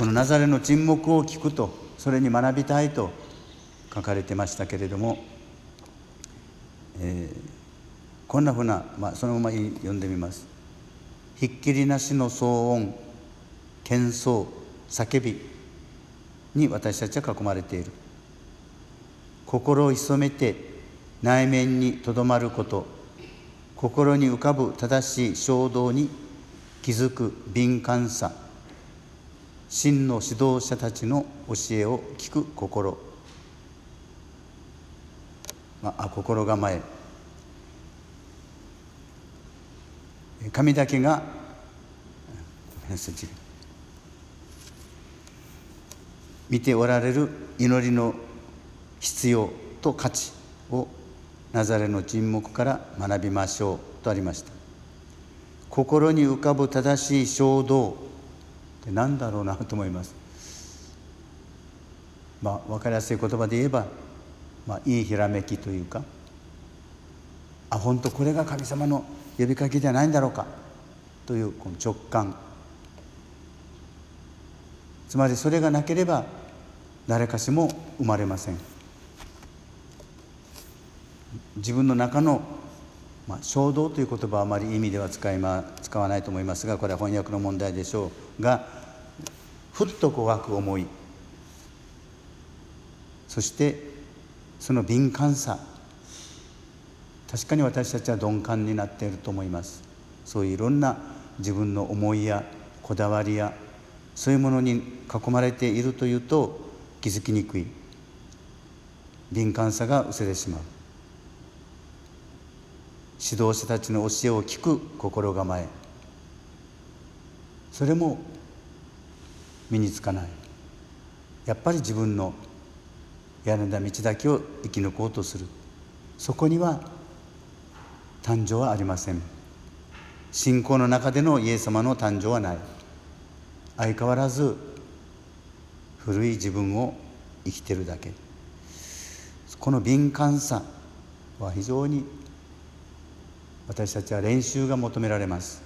このナザレの沈黙を聞くとそれに学びたいと書かれてましたけれども、えー、こんなふうな、まあ、そのまま読んでみます。ひっきりなしの騒音喧騒叫びに私たちは囲まれている。心を潜めて内面にとどまること。心に浮かぶ正しい衝動に気づく敏感さ。真の指導者たちの教えを聞く心、まあ、心構え。神だけが見ておられる祈りの必要と価値をナザレの沈黙から学びましょうとありました。心に浮かぶ正しい衝動って何だろうなと思います。まあ分かりやすい言葉で言えば、まあ、いいひらめきというかあ本当これが神様の呼びかけじゃないんだろうかというこの直感。つまりそれがなければ誰かしも生まれません。自分の中の、まあ、衝動という言葉はあまり意味では使い、ま、使わないと思いますがこれは翻訳の問題でしょうがふっとこう湧く思いそしてその敏感さ確かに私たちは鈍感になっていると思います。そういういろんな自分の思いやこだわりやそういうものに囲まれているというと気づきにくい。敏感さが薄れてしまう。指導者たちの教えを聞く心構え。それも身につかない。やっぱり自分のやんだ道だけを生き抜こうとする。そこには誕生はありません。信仰の中でのイエス様の誕生はない。相変わらず古い自分を生きてるだけ。この敏感さは非常に私たちは練習が求められます。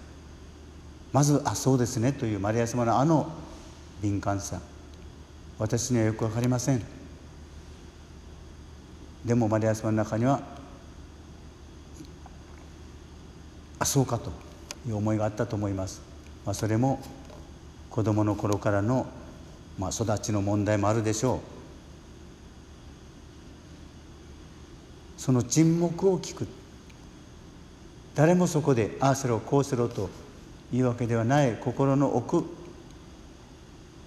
まず「あそうですね」というマリア様のあの敏感さ。私にはよく分かりません。でもマリア様の中にはあそうかという思いがあったと思います、まあ、それも子どもの頃からの、まあ、育ちの問題もあるでしょう。その沈黙を聞く。誰もそこでああしろこうしろというわけではない。心の奥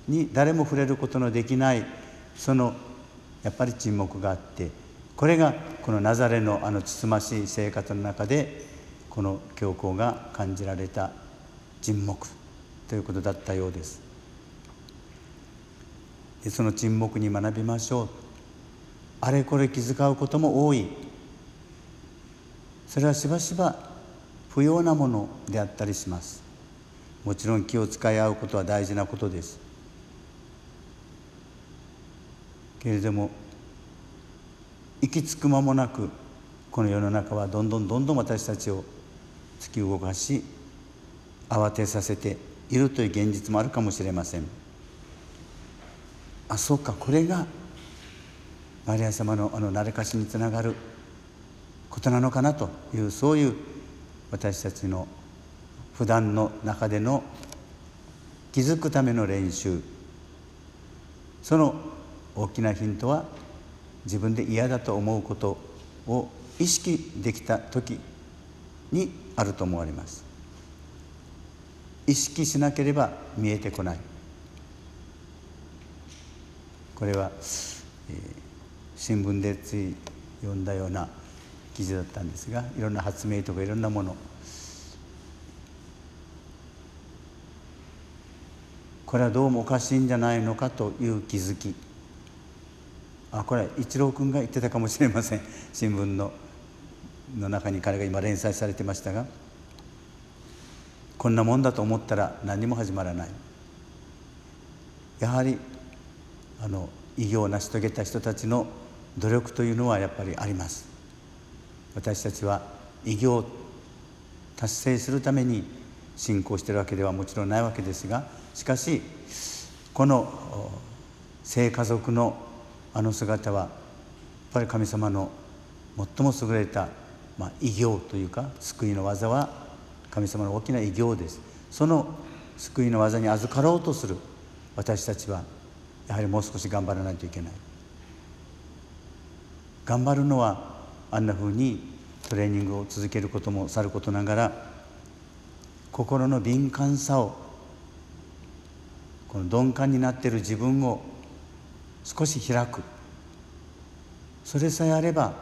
に誰も触れることのできない。そのやっぱり沈黙があって。これがこのナザレのあのつつましい生活の中でこの教皇が感じられた沈黙ということだったようです。でその沈黙に学びましょう。あれこれ気遣うことも多い。それはしばしば不要なものであったりします。もちろん気を使い合うことは大事なことです。けれども行き着く間もなくこの世の中はどんどんどんどん私たちを突き動かし慌てさせているという現実もあるかもしれません。あそうか。これがマリア様のあの慣れかしにつながることなのかなというそういう私たちの普段の中での気づくための練習。その大きなヒントは自分で嫌だと思うことを意識できた時にあると思われます。意識しなければ見えてこない。これは、えー、新聞でつい読んだような記事だったんですがいろんな発明とかいろんなもの。これはどうもおかしいんじゃないのかという気づき。あこれは一郎君が言ってたかもしれません。新聞のの中に彼が今連載されてましたが。こんなもんだと思ったら何も始まらない。やはりあの偉業を成し遂げた人たちの努力というのはやっぱりあります。私たちは偉業を達成するために信仰しているわけではもちろんないわけですがしかしこの聖家族のあの姿はやっぱり神様の最も優れた、ま、偉業というか救いの技は神様の大きな偉業です。その救いの技に預かろうとする私たちはやはりもう少し頑張らないといけない。頑張るのはあんなふうにトレーニングを続けることもさることながら心の敏感さをこの鈍感になっている自分を少し開く。それさえあれば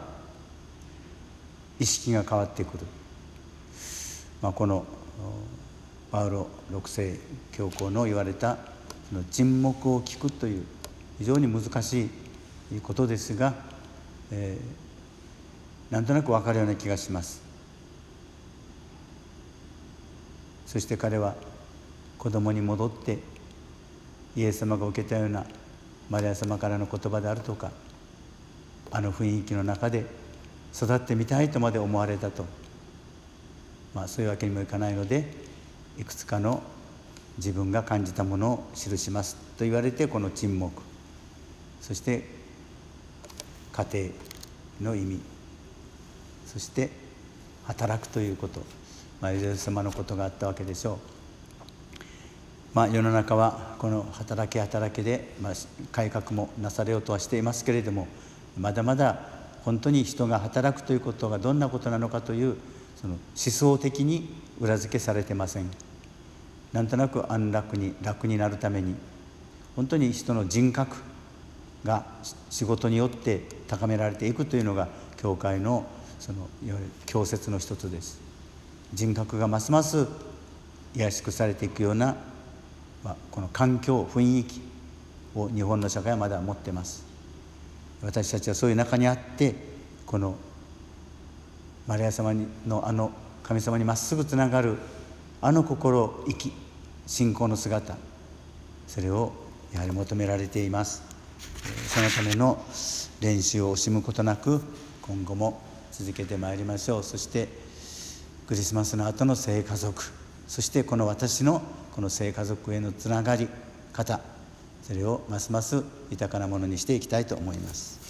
意識が変わってくる、まあ、このパウロ六世教皇の言われたの沈黙を聞くという非常に難しいことですが、えー、なんとなく分かるような気がします。そして彼は子供に戻ってイエス様が受けたようなマリア様からの言葉であるとかあの雰囲気の中で育ってみたいとまで思われたと、まあ、そういうわけにもいかないのでいくつかの自分が感じたものを記します。と言われてこの沈黙。そして家庭の意味。そして働くということ、まあ、イエス様のことがあったわけでしょう。まあ、世の中はこの働き働きで、まあ、改革もなされようとはしていますけれどもまだまだ本当に人が働くということがどんなことなのかというその思想的に裏付けされてません。なんとなく安楽に楽になるために本当に人の人格が仕事によって高められていくというのが教会のそのいわゆる教説の一つです。人格がますます卑しくされていくような、まあ、この環境雰囲気を日本の社会はまだ持ってます私たちはそういう中にあってこのマリア様のあの神様にまっすぐつながるあの心意気信仰の姿それをやはり求められていますそのための練習を惜しむことなく今後も続けてまいりましょうそしてクリスマスの後の聖家族そしてこの私のこの聖家族へのつながり方それをますます豊かなものにしていきたいと思います。